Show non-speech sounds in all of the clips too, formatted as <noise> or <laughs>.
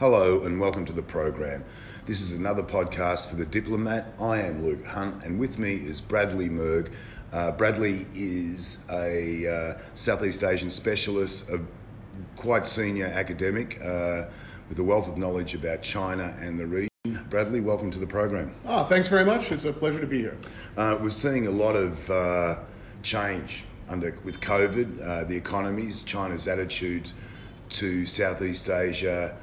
Hello and welcome to the program. This is another podcast for the diplomat. I am Luke Hunt and with me is Bradley Murg. Uh, Bradley is a uh, Southeast Asian specialist, a quite senior academic uh, with a wealth of knowledge about China and the region. Bradley, welcome to the program. Oh, thanks very much. It's a pleasure to be here. Uh, we're seeing a lot of uh, change under with COVID, uh, the economies, China's attitude to Southeast Asia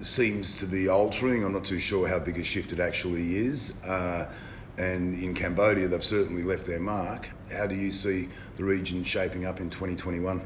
seems to be altering. I'm not too sure how big a shift it actually is. Uh, and in Cambodia, they've certainly left their mark. How do you see the region shaping up in 2021?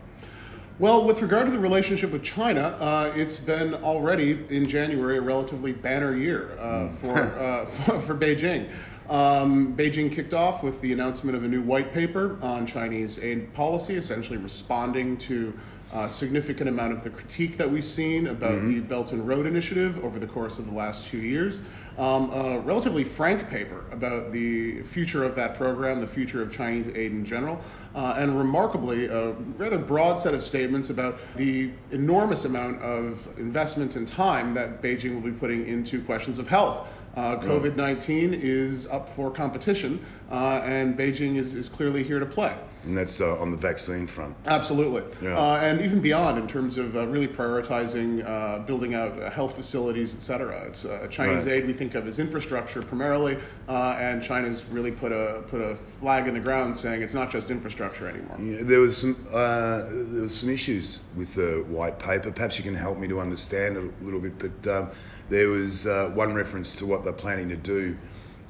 Well, with regard to the relationship with China, uh, it's been already in January a relatively banner year uh, mm. <laughs> for, uh, for, for Beijing. Um, Beijing kicked off with the announcement of a new white paper on Chinese aid policy, essentially responding to a significant amount of the critique that we've seen about mm-hmm. the Belt and Road Initiative over the course of the last few years. Um, a relatively frank paper about the future of that program, the future of Chinese aid in general, uh, and remarkably, a rather broad set of statements about the enormous amount of investment and time that Beijing will be putting into questions of health. Uh, COVID 19 is up for competition, uh, and Beijing is, is clearly here to play. And that's uh, on the vaccine front. Absolutely. Yeah. Uh, and even beyond in terms of uh, really prioritizing uh, building out health facilities, et cetera. It's Chinese right. aid we think of as infrastructure primarily, and China's really put a put a flag in the ground saying it's not just infrastructure anymore. Yeah, there was some there was some issues with the white paper. Perhaps you can help me to understand a little bit. But um, there was one reference to what they're planning to do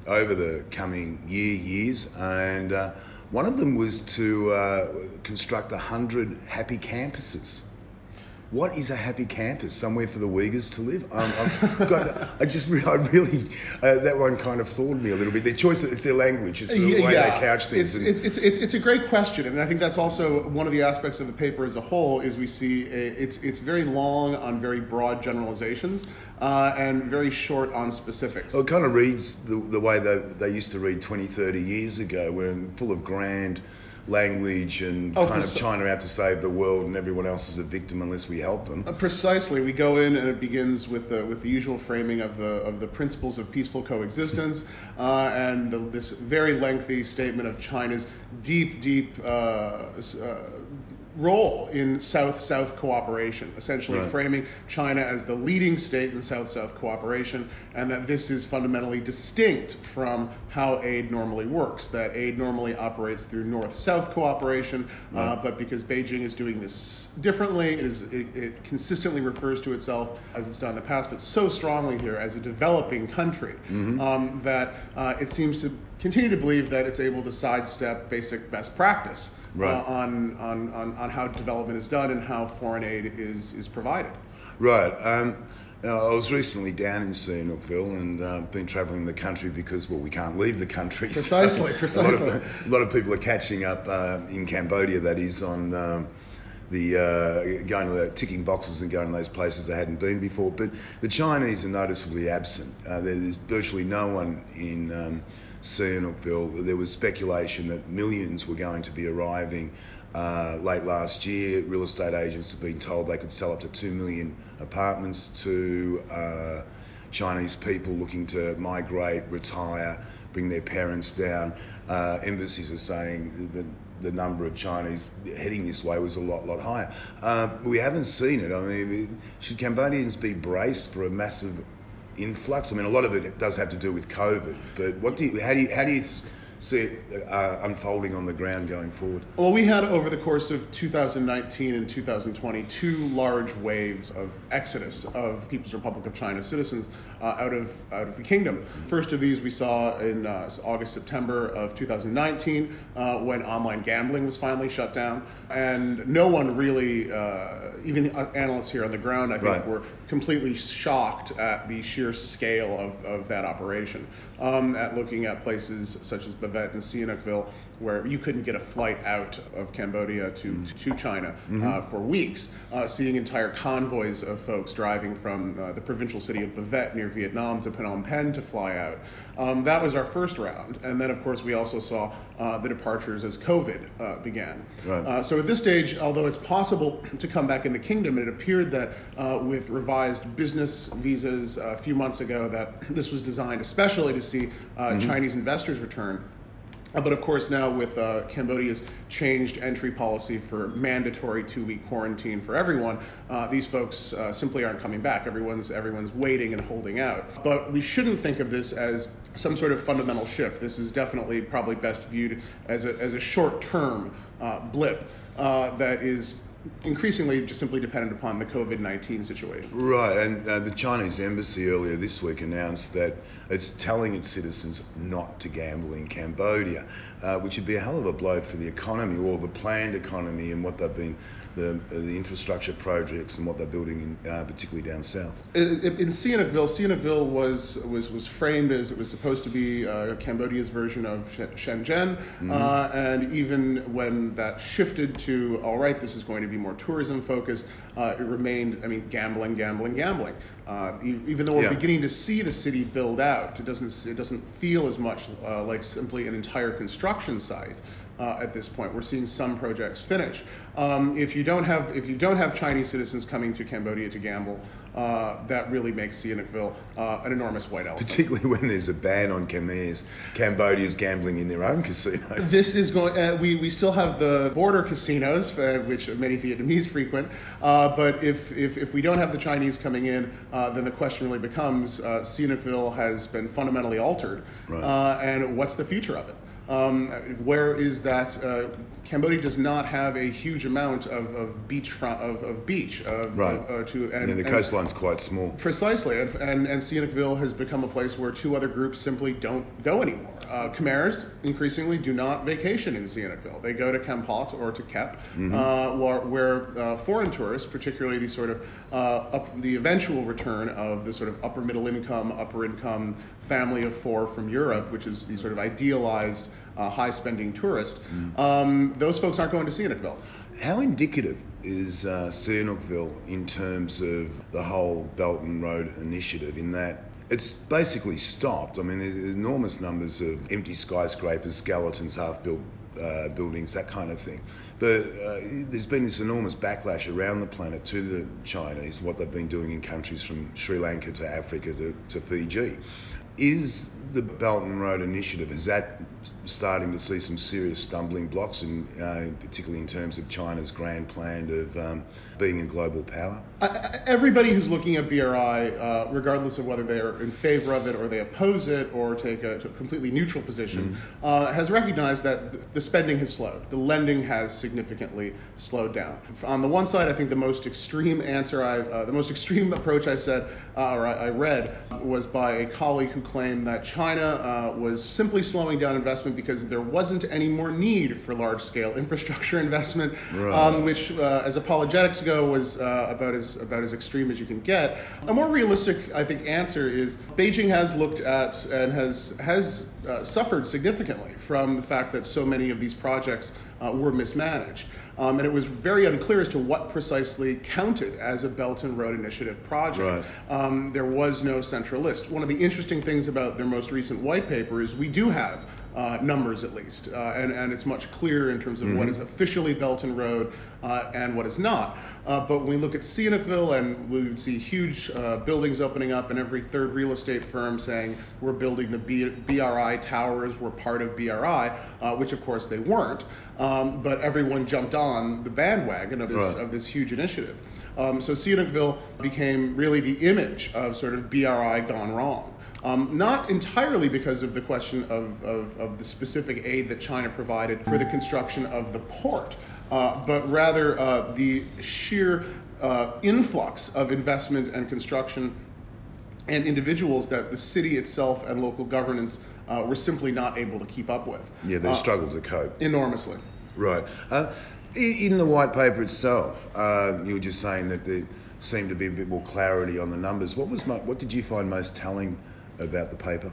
over the coming year years and one of them was to uh, construct 100 happy campuses. What is a happy campus? Somewhere for the Uyghurs to live? Um, got, I just, I really, uh, that one kind of floored me a little bit. Their choice, it's their language, it's the yeah, way yeah. they couch things. It's, it's, it's, it's, a great question, and I think that's also one of the aspects of the paper as a whole. Is we see a, it's it's very long on very broad generalizations, uh, and very short on specifics. Well, it kind of reads the, the way they, they used to read 20, 30 years ago, where full of grand language and oh, kind of China out to save the world and everyone else is a victim unless we help them. Uh, precisely, we go in and it begins with the with the usual framing of the of the principles of peaceful coexistence <laughs> uh, and the, this very lengthy statement of China's deep, deep uh, uh role in South-South cooperation, essentially right. framing China as the leading state in South-South cooperation, and that this is fundamentally distinct from how aid normally works. That aid normally operates through North-South cooperation, uh, right. uh, but because Beijing is doing this differently, it, is, it, it, consistently refers to itself as it's done in the past, but so strongly here as a developing country mm-hmm. um, that uh, it seems to continue to believe that it's able to sidestep basic best practice right. uh, on, on, on, on, how development is done and how foreign aid is, is provided. Right. Um, I was recently down in Sihanoukville and uh, been travelling the country because, well, we can't leave the country. Precisely, so precisely. <laughs> A lot, of, <laughs> a lot, of, people are catching up uh, in Cambodia, that is, on um, the uh, going to the ticking boxes and going to those places they hadn't been before. But the Chinese are noticeably absent. Uh, there's virtually no one in um, Sihanoukville. There was speculation that millions were going to be arriving uh, late last year. Real estate agents have been told they could sell up to 2 million apartments to uh, Chinese people looking to migrate, retire, bring their parents down. Uh, embassies are saying that the number of Chinese heading this way was a lot, lot higher. Uh, we haven't seen it. I mean, should Cambodians be braced for a massive influx? I mean, a lot of it does have to do with COVID, but what do you, how do you, how do you see it uh, unfolding on the ground going forward? Well, we had over the course of 2019 and 2020 two large waves of exodus of People's Republic of China citizens uh, out of out of the kingdom. First of these we saw in uh, August September of 2019 uh, when online gambling was finally shut down, and no one really, uh, even analysts here on the ground, I think, right. were completely shocked at the sheer scale of, of that operation. Um, at looking at places such as Bavet and Sihanoukville, where you couldn't get a flight out of Cambodia to, mm. to China uh, mm-hmm. uh, for weeks, uh, seeing entire convoys of folks driving from uh, the provincial city of Bavet near Vietnam to Phnom Penh to fly out. Um, that was our first round. And then, of course, we also saw uh, the departures as COVID uh, began. Right. so at this stage, although it's possible to come back in the kingdom, it appeared that with revised business visas a few months ago that this was designed especially to see uh, mm-hmm. Chinese investors return. Uh, but of course, now with uh, Cambodia's changed entry policy for mandatory two-week quarantine for everyone, uh, these folks uh, simply aren't coming back. Everyone's everyone's waiting and holding out. But we shouldn't think of this as some sort of fundamental shift. This is definitely probably best viewed as a as a short-term uh, blip uh, that is increasingly just simply dependent upon the COVID 19 situation. Right, and uh, the Chinese embassy earlier this week announced that it's telling its citizens not to gamble in Cambodia, uh, which would be a hell of a blow for the economy or the planned economy and what they've been the, the infrastructure projects and what they're building, in, uh, particularly down south. In, in Sihanoukville, Sihanoukville was, was, was framed as it was supposed to be uh, Cambodia's version of Shenzhen, mm-hmm. uh, and even when that shifted to, all right, this is going to be more tourism focused, uh, it remained, I mean, gambling, gambling, gambling. Uh, even though we're yeah. beginning to see the city build out, it doesn't, it doesn't feel as much uh, like simply an entire construction site uh, at this point. We're seeing some projects finish. Um, if you don't have if you don't have Chinese citizens coming to Cambodia to gamble, uh, that really makes Sihanoukville uh, an enormous white elephant. Particularly when there's a ban on Khmer's Cambodia's gambling in their own casinos. This is going. Uh, we we still have the border casinos, uh, which many Vietnamese frequent. Uh, but if, if if we don't have the Chinese coming in, then the question really becomes: uh, Sihanoukville has been fundamentally altered, right. and what's the future of it? Um, where is that? Uh, Cambodia does not have a huge amount of, of beach front, of, of beach of, right. Uh, to and, yeah, the coastline's quite small. Precisely, and, and and Sihanoukville has become a place where two other groups simply don't go anymore. Uh, Khmer's increasingly do not vacation in Sihanoukville. They go to Kampot or to Kep, mm-hmm. uh, where, where uh, foreign tourists, particularly the sort of uh, up, the eventual return of the sort of upper middle income, upper income family of four from Europe, which is the sort of idealized uh, high spending tourist, mm. um, those folks aren't going to Sihanoukville. How indicative is uh, Sihanoukville in terms of the whole Belt and Road initiative in that it's basically stopped. I mean, there's enormous numbers of empty skyscrapers, skeletons, half built uh, buildings, that kind of thing. But uh, there's been this enormous backlash around the planet to the Chinese, what they've been doing in countries from Sri Lanka to Africa to, to Fiji. Is the Belt and Road Initiative, is that starting to see some serious stumbling blocks, in, uh, particularly in terms of China's grand plan of um, being a global power? everybody who's looking at BRI, uh, regardless of whether they're in favor of it or they oppose it or take a, a completely neutral position, mm-hmm. uh, has recognized that the spending has slowed. The lending has significantly slowed down. On the one side, I think the most extreme answer, I, uh, the most extreme approach I said uh, or I, I, read was by a colleague who claimed that China uh, was simply slowing down investment because there wasn't any more need for large scale infrastructure <laughs> investment, right. um, which, uh, as apologetics go, was uh, about as about as extreme as you can get. A more realistic, I think, answer is Beijing has looked at and has has uh, suffered significantly from the fact that so many of these projects uh, were mismanaged. Um, and it was very unclear as to what precisely counted as a Belt and Road Initiative project. Right. Um, there was no central list. One of the interesting things about their most recent white paper is we do have uh, numbers at least, uh, and, and it's much clearer in terms of mm-hmm. what is officially Belt and Road uh, and what is not. Uh, but when we look at Sihanoukville and we would see huge uh, buildings opening up and every third real estate firm saying we're building the B- BRI towers, we're part of BRI, uh, which of course they weren't, um, but everyone jumped on the bandwagon of this, right. of this huge initiative. Um, so Sihanoukville became really the image of sort of BRI gone wrong. Um, not entirely because of the question of, of, of, the specific aid that China provided for the construction of the port, uh, but rather uh, the sheer uh, influx of investment and construction and individuals that the city itself and local governance uh, were simply not able to keep up with. Yeah, they uh, struggled to cope. Enormously. Right. Uh, in the white paper itself, you were just saying that there seemed to be a bit more clarity on the numbers. What was what did you find most telling about the paper?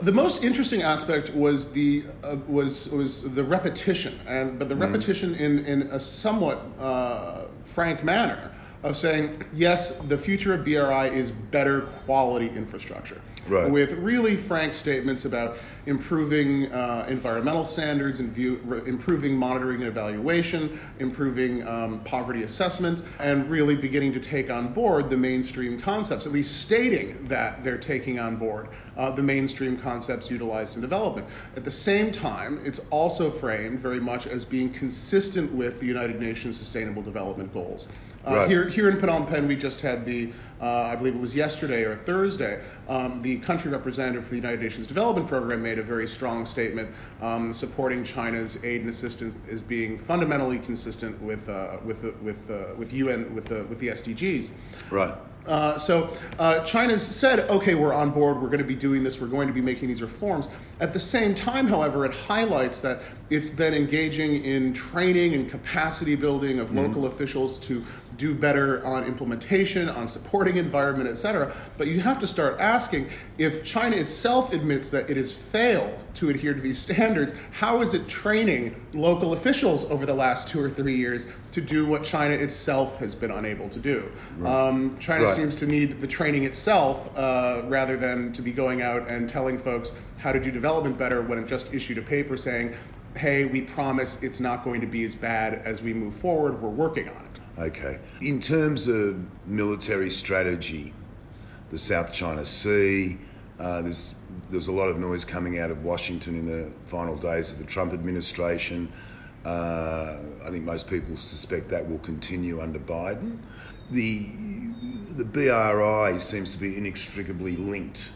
The most interesting aspect was the uh, was was the repetition, and but the mm. repetition in in a somewhat uh, frank manner of saying, yes, the future of BRI is better quality infrastructure. Right. With really frank statements about improving uh, environmental standards, and view, re- improving monitoring and evaluation, improving um, poverty assessment, and really beginning to take on board the mainstream concepts, at least stating that they're taking on board uh, the mainstream concepts utilized in development. At the same time, it's also framed very much as being consistent with the United Nations Sustainable Development Goals. Uh, Right. Here, here in Phnom Penh, we just had the, uh, I believe it was yesterday or Thursday, um, the country representative for the United Nations Development Program made a very strong statement um, supporting China's aid and assistance as being fundamentally consistent with uh, with the- with uh, with UN with the with the SDGs. Right. Uh, so uh, China's said, okay, we're on board, we're going to be doing this, we're going to be making these reforms. At the same time, however, it highlights that it's been engaging in training and capacity building of local officials to do better on implementation, on supporting environment, et cetera. But you have to start asking if China itself admits that it has failed to adhere to these standards, how is it training local officials over the last two or three years to do what China itself has been unable to do? Um, China Right. seems to need the training itself uh, rather than to be going out and telling folks how to do development better when it just issued a paper saying, hey, we promise it's not going to be as bad as we move forward, we're working on it. Okay. In terms of military strategy, the South China Sea, uh, there's there's a lot of noise coming out of Washington in the final days of the Trump administration. Uh, I think most people suspect that will continue under Biden. The the BRI seems to be inextricably linked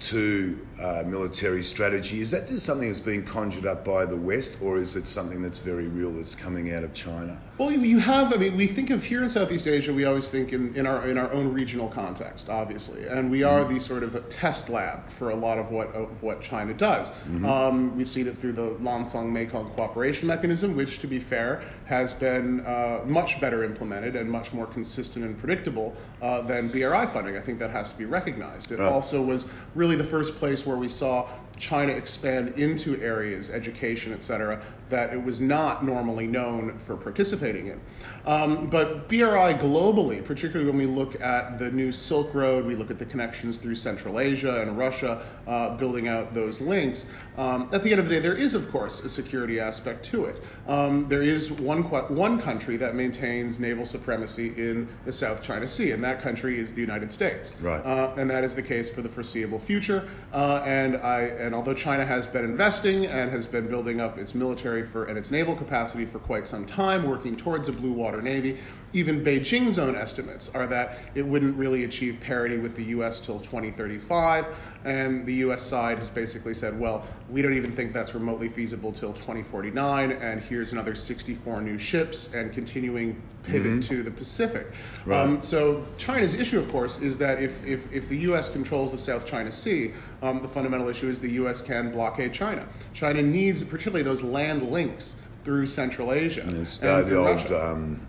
to uh, military strategy. Is that just something that's been conjured up by the West, or is it something that's very real that's coming out of China? Well, you- have. I mean, we think of here in Southeast Asia. We always think in, in our in our own regional context, obviously, and we are the sort of test lab for a lot of what of what China does. Um, we've seen it through the Lancang Mekong Cooperation Mechanism, which, to be fair, has been uh, much better implemented and much more consistent and predictable uh, than BRI funding. I think that has to be recognized. It Right. also was really the first place where we saw China expand into areas, education, et cetera, that it was not normally known for participating in. Um, but BRI globally, particularly when we look at the new Silk Road, we look at the connections through Central Asia and Russia, uh, building out those links. Um, at the end of the day, there is, of course, a security aspect to it. Um, there is one one country that maintains naval supremacy in the South China Sea, and that country is the United States. Right. Uh, and that is the case for the foreseeable future. Uh, and I and although China has been investing and has been building up its military for and its naval capacity for quite some time, working towards a blue water navy, even Beijing's own estimates are that it wouldn't really achieve parity with the U.S. till 2035. And the U.S. side has basically said, well, we don't even think that's remotely feasible till 2049. And here's another 64 new ships and continuing pivot to the Pacific. Right. Um, so China's issue, of course, is that if, if, if the U.S. controls the South China Sea, um, the fundamental issue is the U.S. can blockade China. China needs particularly those land links through Central Asia It's and uh, the old um,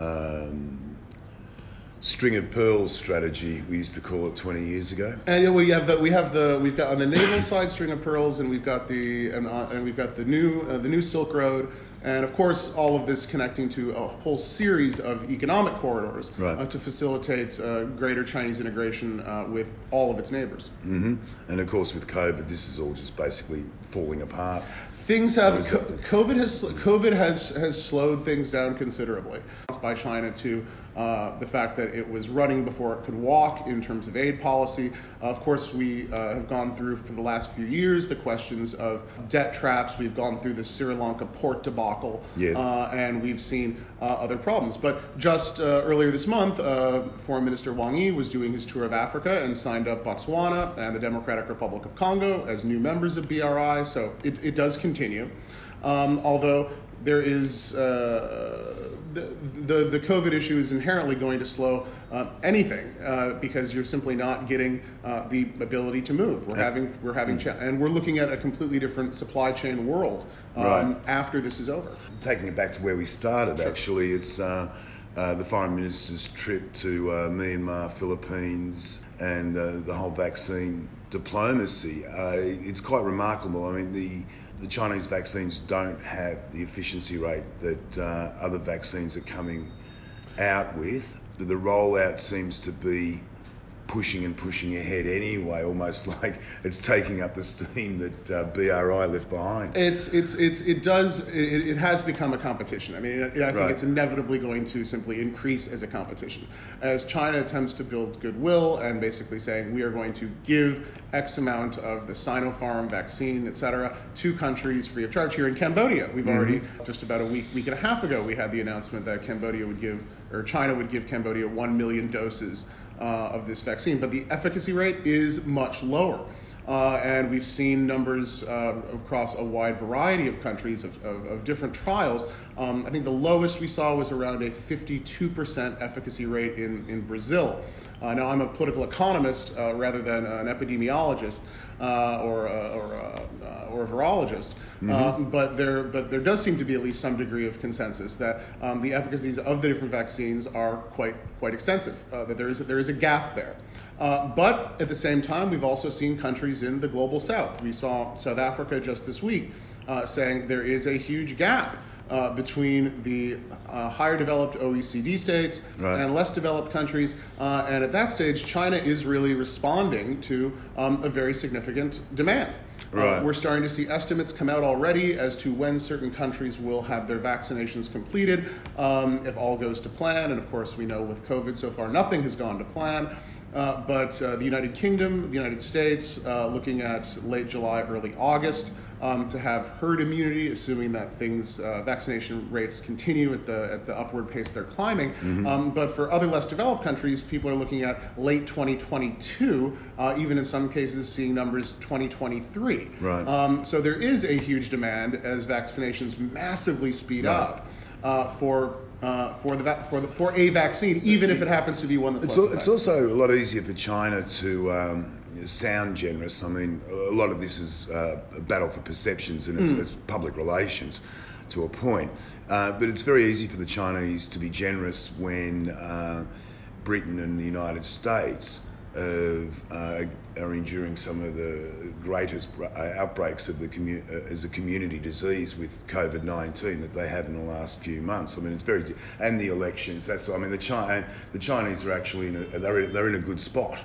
um, string of pearls strategy we used to call it 20 years ago. And yeah, we have the we have the we've got on the naval <coughs> side string of pearls, and we've got the and, uh, and we've got the new uh, the new Silk Road, and of course all of this connecting to a whole series of economic corridors Right. uh, to facilitate uh, greater Chinese integration uh, with all of its neighbors. hmm And of course, with COVID, this is all just basically falling apart. Things have Or is co- it- COVID has COVID has has slowed things down considerably. By China to the fact that it was running before it could walk in terms of aid policy. Uh, of course, we uh, have gone through for the last few years the questions of debt traps. We've gone through the Sri Lanka port debacle, uh, and we've seen uh, other problems. But just uh, earlier this month, uh, Foreign Minister Wang Yi was doing his tour of Africa and signed up Botswana and the Democratic Republic of Congo as new members of BRI. So it, it does continue. Um, although there is uh, the, the the COVID issue is inherently going to slow uh, anything uh, because you're simply not getting uh, the ability to move. We're having we're having cha- and we're looking at a completely different supply chain world um, Right. after this is over. Taking it back to where we started, Sure. actually, it's uh, uh, the foreign minister's trip to uh, Myanmar, Philippines, and uh, the whole vaccine diplomacy. Uh, it's quite remarkable. I mean, the the Chinese vaccines don't have the efficiency rate that uh, other vaccines are coming out with. The rollout seems to be pushing and pushing ahead anyway, almost <laughs> like it's taking up the steam that uh, BRI left behind. It's it's it's it does it, it has become a competition. I mean, I think right. it's inevitably going to simply increase as a competition as China attempts to build goodwill and basically saying we are going to give X amount of the Sinopharm vaccine, et cetera, to countries free of charge. Here in Cambodia, we've mm-hmm. already just about a week week and a half ago we had the announcement that Cambodia would give or China would give Cambodia one million doses uh, of this vaccine, but the efficacy rate is much lower. Uh, and we've seen numbers uh, across a wide variety of countries of, of, of different trials. Um, I think the lowest we saw was around a 52% efficacy rate in, in Brazil. Uh, now, I'm a political economist uh, rather than an epidemiologist, uh, or, uh, or, uh, or a virologist. Mm-hmm. but there but there does seem to be at least some degree of consensus that um, the efficacies of the different vaccines are quite quite extensive. that there is there is a gap there. but at the same time, we've also seen countries in the global south. We saw South Africa just this week saying there is a huge gap uh, between the uh, higher developed OECD states right. and less developed countries. Uh, and at that stage, China is really responding to um, a very significant demand. Uh, right. we're starting to see estimates come out already as to when certain countries will have their vaccinations completed, um, if all goes to plan. And of course, we know with COVID so far, nothing has gone to plan. Uh, but uh, the United Kingdom, the United States, uh, looking at late July, early August um, to have herd immunity, assuming that things uh, vaccination rates continue at the at the upward pace they're climbing. Mm-hmm. Um, but for other less developed countries, people are looking at late 2022, uh, even in some cases seeing numbers 2023. Right. Um, so there is a huge demand as vaccinations massively speed right. up uh, for uh, for the for the for a vaccine, even if it happens to be one that's it's, al- it's also a lot easier for China to um, sound generous. I mean, a lot of this is uh, a battle for perceptions and it's, mm. it's public relations to a point. Uh, but it's very easy for the Chinese to be generous when uh, Britain and the United States have, uh, are enduring some of the greatest uh, outbreaks of the commu- uh, as a community disease with COVID-19 that they have in the last few months. I mean, it's very and the elections. That's I mean, the Chi- the Chinese are actually in a, they're they're in a good spot.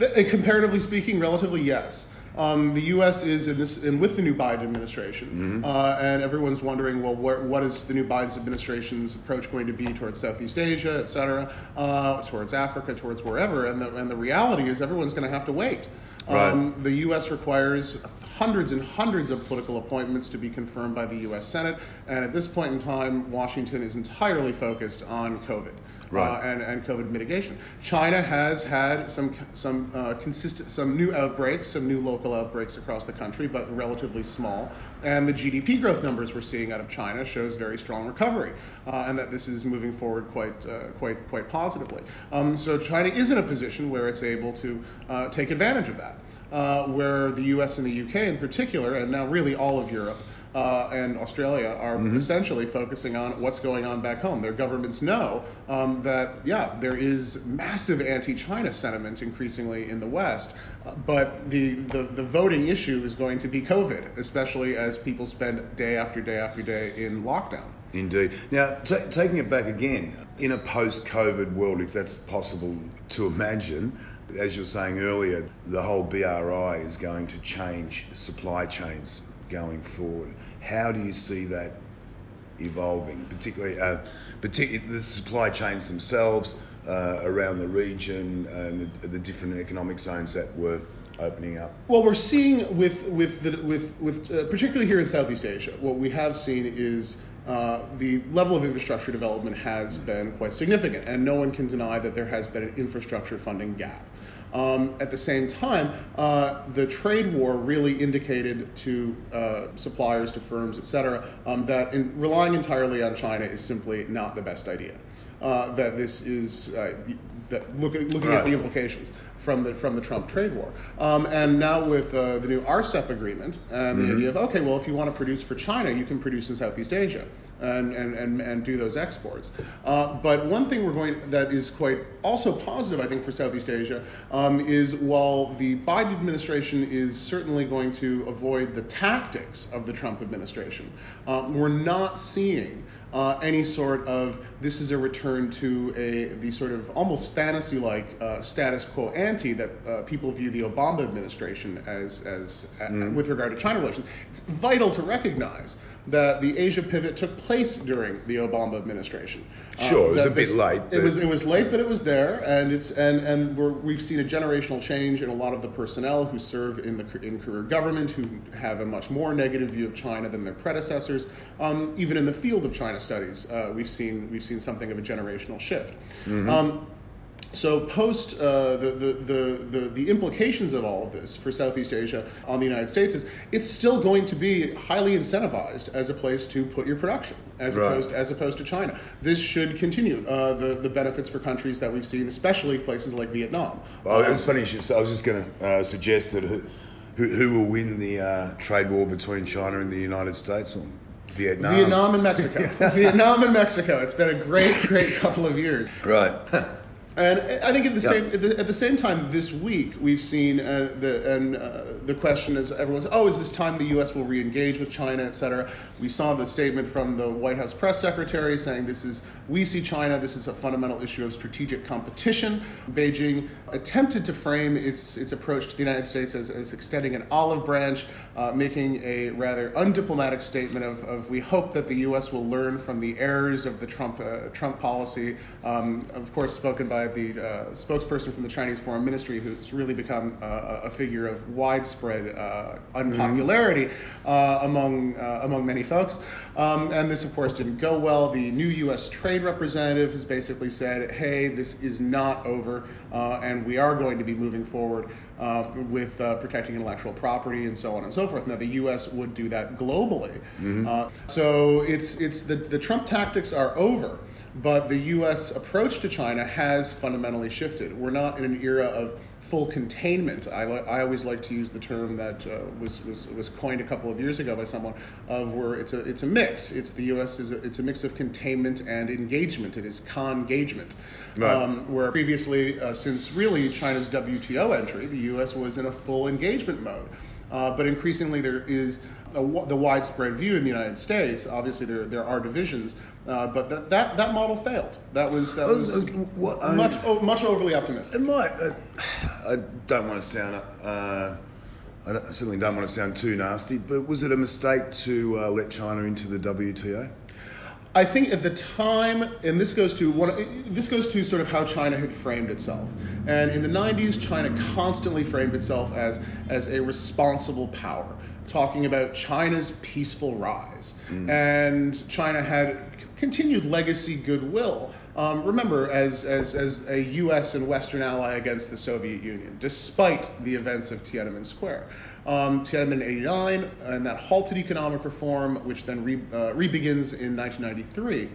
Uh, comparatively speaking, relatively yes. Um, the U.S. is in this, and with the new Biden administration, mm-hmm. uh, and everyone's wondering, well, where, what is the new Biden administration's approach going to be towards Southeast Asia, et cetera, uh, towards Africa, towards wherever? And the, and the reality is, everyone's going to have to wait. Right. Um, the U.S. requires hundreds and hundreds of political appointments to be confirmed by the U.S. Senate, and at this point in time, Washington is entirely focused on COVID right. uh, and, and COVID mitigation. China has had some some uh, consistent some new outbreaks, some new local outbreaks across the country, but relatively small. And the GDP growth numbers we're seeing out of China shows very strong recovery, uh, and that this is moving forward quite uh, quite quite positively. Um, so China is in a position where it's able to uh, take advantage of that. Uh, where the US and the UK in particular, and now really all of Europe, uh, and Australia are mm-hmm. essentially focusing on what's going on back home. Their governments know um, that, yeah, there is massive anti China sentiment increasingly in the West, uh, but the, the, the, voting issue is going to be COVID, especially as people spend day after day after day in lockdown. Indeed. Now, t- taking it back again, in a post COVID world, if that's possible to imagine, as you were saying earlier, the whole BRI is going to change supply chains going forward. How do you see that evolving, particularly, uh, particularly the supply chains themselves uh, around the region and the, the, different economic zones that were opening up? Well, we're seeing with with the, with with uh, particularly here in Southeast Asia, what we have seen is. Uh, the level of infrastructure development has been quite significant, and no one can deny that there has been an infrastructure funding gap. Um, at the same time, uh, the trade war really indicated to uh, suppliers, to firms, et cetera, um, that in, relying entirely on China is simply not the best idea. Uh, that this is uh, that look, looking right. at the implications from the from the Trump trade war. Um, and now with uh, the new RCEP agreement and the mm-hmm. idea of okay, well, if you want to produce for China, you can produce in Southeast Asia and and and, and do those exports. Uh, but one thing we're going that is quite also positive, I think, for Southeast Asia um, is while the Biden administration is certainly going to avoid the tactics of the Trump administration, uh, we're not seeing uh, any sort of this is a return to a the sort of almost fantasy-like uh, status quo ante that uh, people view the Obama administration as as mm. with regard to China relations. It's vital to recognize that the Asia pivot took place during the Obama administration. Sure, uh, it was a bit late. It was it was late, but it was there, and it's and and we have seen a generational change in a lot of the personnel who serve in the in career government, who have a much more negative view of China than their predecessors. Um, even in the field of China studies, uh, we've seen we've seen something of a generational shift. Mm-hmm. Um, so post uh, the, the, the, the, implications of all of this for Southeast Asia on the United States is it's still going to be highly incentivized as a place to put your production as right. opposed as opposed to China. This should continue uh, the the benefits for countries that we've seen, especially places like Vietnam. Well, um, it's funny. I was just going to uh, suggest that who, who will win the uh, trade war between China and the United States? Well, Vietnam. Vietnam and Mexico. <laughs> Vietnam and Mexico. It's been a great, great couple of years. Right. <laughs> And I think at the same at the, at the, same time this week we've seen uh, the and uh, the question is everyone's oh is this time the U.S. will re-engage with China et cetera. We saw the statement from the White House press secretary saying this is we see China this is a fundamental issue of strategic competition. Beijing attempted to frame its its approach to the United States as, as extending an olive branch, uh, making a rather undiplomatic statement of, of we hope that the U.S. will learn from the errors of the Trump uh, Trump policy. Um, of course spoken by the uh, spokesperson from the Chinese Foreign Ministry, who's really become uh, a figure of widespread uh, unpopularity mm-hmm. among among many folks. Um, and this, of course, didn't go well. The new U.S. trade representative has basically said, "Hey, this is not over, and we are going to be moving forward." Uh, with uh, protecting intellectual property and so on and so forth. Now the U.S. would do that globally. Mm-hmm. Uh, so it's it's the the Trump tactics are over but the U.S. approach to China has fundamentally shifted. We're not in an era of full containment. I, I always like to use the term that uh, was, was was coined a couple of years ago by someone of where it's a it's a mix. It's the U.S. is a, it's a mix of containment and engagement. It is con-engagement. Right. Um, where previously, uh, since really China's WTO entry, the U.S. was in a full engagement mode. Uh, but increasingly, there is a, the widespread view in the United States. Obviously, there there are divisions, uh, but that, that that model failed. That was that was what, much oh, much overly optimistic. It might. Uh, I don't want to sound. Uh, I, I, certainly don't want to sound too nasty, but was it a mistake to uh, let China into the WTO? I think at the time, and this goes to one, this goes to sort of how China had framed itself. And in the 90s, China constantly framed itself as as a responsible power, talking about China's peaceful rise. Mm. And China had continued legacy goodwill. Um, remember, as, as, as a U.S. and Western ally against the Soviet Union, despite the events of Tiananmen Square um, Tiananmen 89, and that halted economic reform, which then re, uh, re-begins in 1993.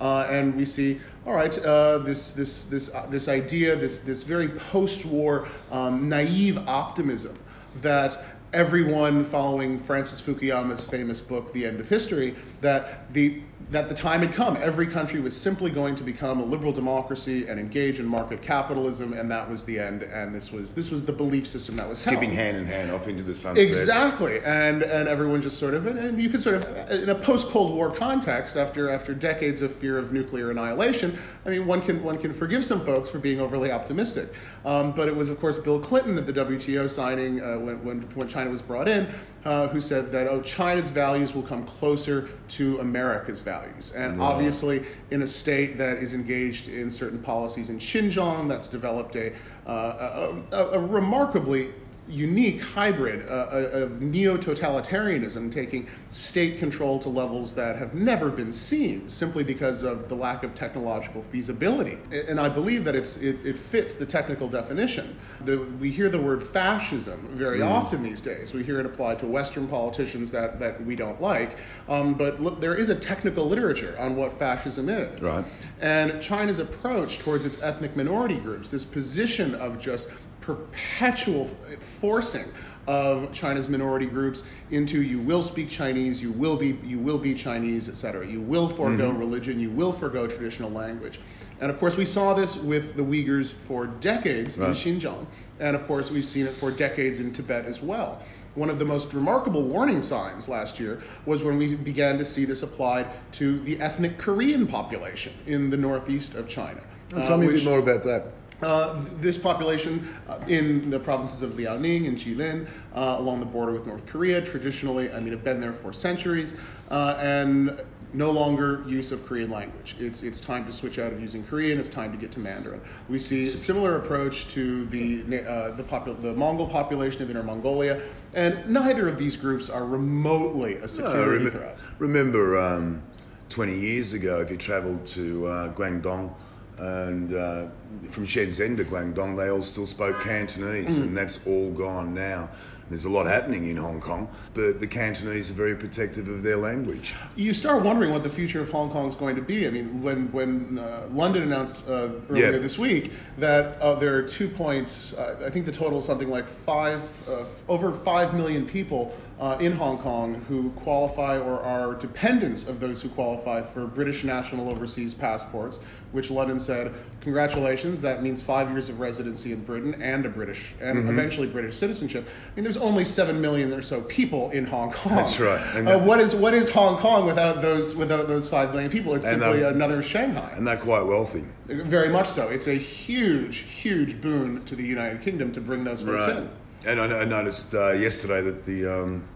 Uh, and we see, all right, uh, this this this uh, this idea, this this very post-war um, naive optimism that everyone following Francis Fukuyama's famous book, The End of History, that the that the time had come. Every country was simply going to become a liberal democracy and engage in market capitalism, and that was the end. And this was this was the belief system that was skipping held. hand in hand off into the sunset. Exactly, and and everyone just sort of and you could sort of in a post Cold War context, after after decades of fear of nuclear annihilation, I mean one can one can forgive some folks for being overly optimistic. Um, but it was of course Bill Clinton at the WTO signing uh, when, when when China was brought in uh, who said that oh China's values will come closer to America's values, and no. obviously in a state that is engaged in certain policies in Xinjiang, that's developed a, uh, a, a, a remarkably unique hybrid uh, uh, of neo-totalitarianism, taking state control to levels that have never been seen, simply because of the lack of technological feasibility. And I believe that it, it, fits the technical definition. The, we hear the word fascism very mm. often these days. We hear it applied to Western politicians that, that we don't like. Um, but look, there is a technical literature on what fascism is. Right. And China's approach towards its ethnic minority groups, this position of just perpetual forcing of China's minority groups into you will speak Chinese, you will be you will be Chinese, etc. You will forego mm-hmm. religion, you will forego traditional language. And of course, we saw this with the Uyghurs for decades right. in Xinjiang, and of course, we've seen it for decades in Tibet as well. One of the most remarkable warning signs last year was when we began to see this applied to the ethnic Korean population in the northeast of China. Uh, tell me which, a bit more about that. Uh, this population uh, in the provinces of Liaoning and Jilin, uh, along the border with North Korea, traditionally, I mean, have been there for centuries, uh, and no longer use of Korean language. It's it's time to switch out of using Korean. It's time to get to Mandarin. We see a similar approach to the uh, the, popul- the Mongol population of Inner Mongolia, and neither of these groups are remotely a security no, rem- threat. Remember, um, 20 years ago, if you travelled to uh, Guangdong and uh, from Shenzhen to Guangdong, they all still spoke Cantonese, mm. and that's all gone now. There's a lot happening in Hong Kong, but the Cantonese are very protective of their language. You start wondering what the future of Hong Kong is going to be. I mean, when when uh, London announced uh, earlier yeah. this week that uh, there are two points, uh, I think the total is something like five, uh, over five million people uh, in Hong Kong who qualify or are dependents of those who qualify for British national overseas passports, which London said, congratulations, that means five years of residency in Britain and a British, and mm-hmm. eventually British citizenship. I mean, there's only seven million or so people in Hong Kong. That's right. Uh, what is what is Hong Kong without those without those five million people? It's simply another Shanghai. And they're quite wealthy. Very much so. It's a huge, huge boon to the United Kingdom to bring those folks right. in. And I, I noticed uh, yesterday that the um,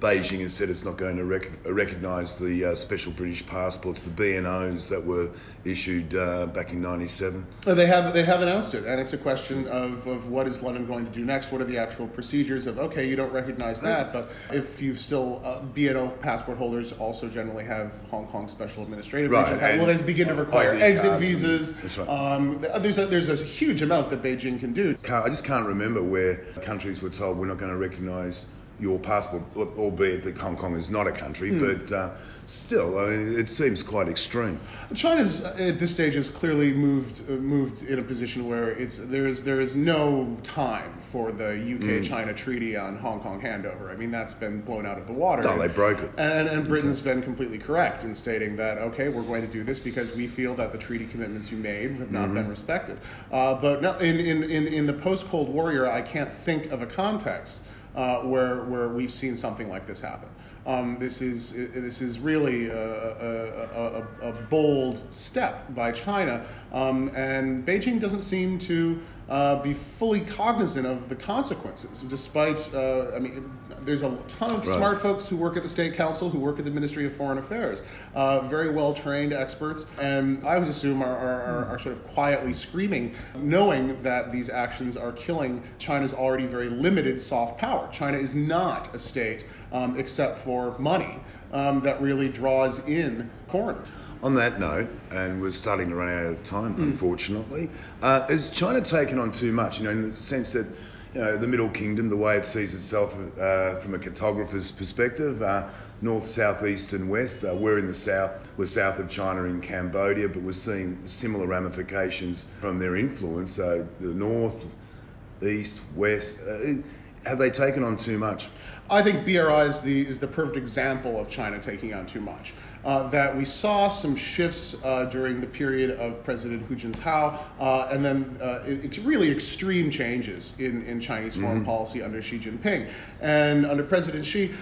Beijing has said it's not going to rec- recognise the uh, special British passports, the BNOs that were issued uh, back in '97. They have they have announced it, and it's a question of, of what is London going to do next? What are the actual procedures of okay, you don't recognise that, but if you still uh, BNO passport holders also generally have Hong Kong special administrative right, well, they begin to require exit visas. And, right. um, there's a there's a huge amount that Beijing can do. I just can't remember where countries were told we're not going to recognise your passport, albeit that Hong Kong is not a country, mm. but uh, still, I mean, it seems quite extreme. China's uh, at this stage has clearly moved uh, moved in a position where it's there is there is no time for the UK-China mm. treaty on Hong Kong handover. I mean, that's been blown out of the water. No, they broke it. And, and Britain's okay. been completely correct in stating that okay, we're going to do this because we feel that the treaty commitments you made have not mm-hmm. been respected. Uh, but no, in, in, in, in the post-Cold War era, I can't think of a context uh, where where we've seen something like this happen. Um, this is this is really a, a, a, a bold step by China, um, and Beijing doesn't seem to uh, be fully cognizant of the consequences. Despite, uh, I mean, there's a ton of right. smart folks who work at the State Council, who work at the Ministry of Foreign Affairs, uh, very well trained experts, and I always assume are, are, are, sort of quietly screaming, knowing that these actions are killing China's already very limited soft power. China is not a state um, except for money um, that really draws in foreigners. On that note, and we're starting to run out of time, mm. unfortunately, uh, has China taken on too much? You know, in the sense that you know, the Middle Kingdom, the way it sees itself uh, from a cartographer's perspective, uh, north, south, east, and west. Uh, we're in the south, we're south of China in Cambodia, but we're seeing similar ramifications from their influence. So the north, east, west. Uh, have they taken on too much? I think BRI is the is the perfect example of China taking on too much. Uh, that we saw some shifts uh, during the period of President Hu Jintao, uh, and then uh, it, really extreme changes in, in Chinese foreign mm-hmm. policy under Xi Jinping. And under President Xi,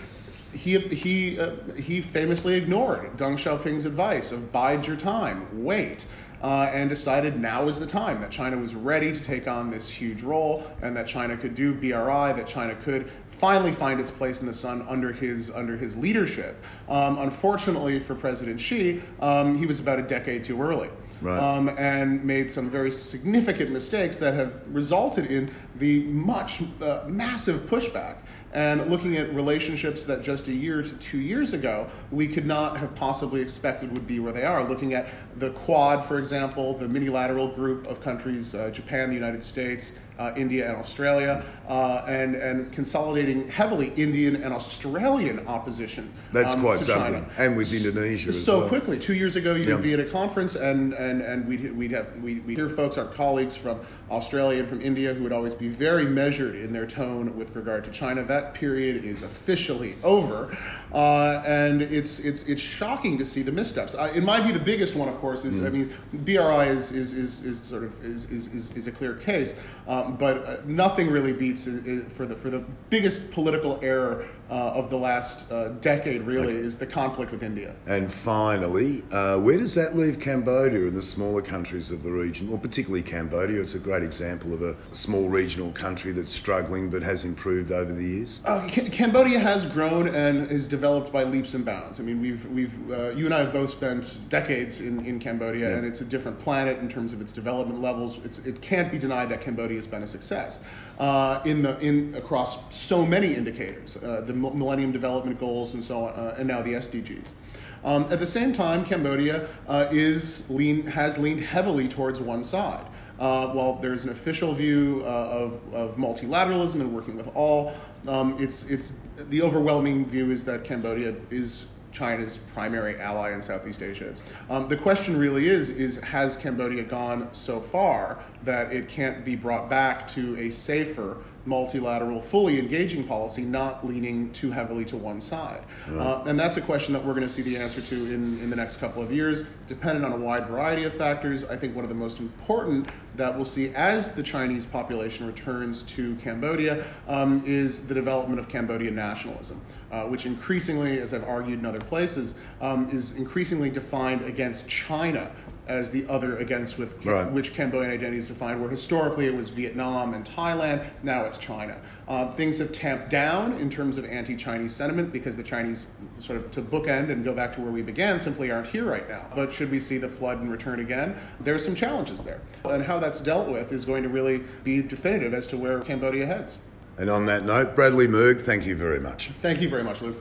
he he uh, he famously ignored Deng Xiaoping's advice of bide your time, wait. Uh, and decided now is the time that China was ready to take on this huge role and that China could do BRI, that China could finally find its place in the sun under his under his leadership. Um, unfortunately for President Xi, um, he was about a decade too early. Right. Um, and made some very significant mistakes that have resulted in the much uh, massive pushback and looking at relationships that just a year to two years ago we could not have possibly expected would be where they are. Looking at the Quad, for example, the minilateral group of countries, uh, Japan, the United States, uh, India, and Australia, uh, and and consolidating heavily Indian and Australian opposition. That's um, quite something, China. and with Indonesia so well. quickly. Two years ago, you'd yeah. be at a conference, and and and we'd, we'd have we we hear folks, our colleagues from Australia and from India, who would always be very measured in their tone with regard to China. That period is officially over, uh, and it's it's it's shocking to see the missteps. Uh, in my view, the biggest one, of course, is mm. I mean, BRI is is is, is sort of is, is, is a clear case, um, but uh, nothing really beats uh, for the for the biggest political error uh, of the last uh, decade. Really, is the conflict with India. And finally, where does that leave Cambodia and the smaller countries of the region, or particularly Cambodia? It's a great example of a small regional country that's struggling but has improved over the years. C- Cambodia has grown and is developed by leaps and bounds. I mean, we've we've you and I have both spent decades in in Cambodia, yeah. and it's a different planet in terms of its development levels. It's, it can't be denied that Cambodia has been a success uh, in the in across so many indicators, uh, the Millennium Development Goals and so on, uh, and now the SDGs. Um, at the same time, Cambodia uh, is lean has leaned heavily towards one side. Uh, while there's an official view uh, of, of, multilateralism and working with all, um, it's, it's the overwhelming view is that Cambodia is China's primary ally in Southeast Asia. Um, the question really is, is has Cambodia gone so far that it can't be brought back to a safer multilateral, fully engaging policy, not leaning too heavily to one side. Right. Uh, and that's a question that we're going to see the answer to in, in the next couple of years, dependent on a wide variety of factors. I think one of the most important that we'll see as the Chinese population returns to Cambodia um, is the development of Cambodian nationalism, uh, which increasingly, as I've argued in other places, um, is increasingly defined against China as the other against with right. which Cambodian identity is defined, where historically it was Vietnam and Thailand, now it's China. Uh, things have tamped down in terms of anti-Chinese sentiment because the Chinese, sort of to bookend and go back to where we began, simply aren't here right now. But should we see the flood and return again, there's some challenges there. And how that's dealt with is going to really be definitive as to where Cambodia heads. And on that note, Bradley Murg, thank you very much. Thank you very much, Luke.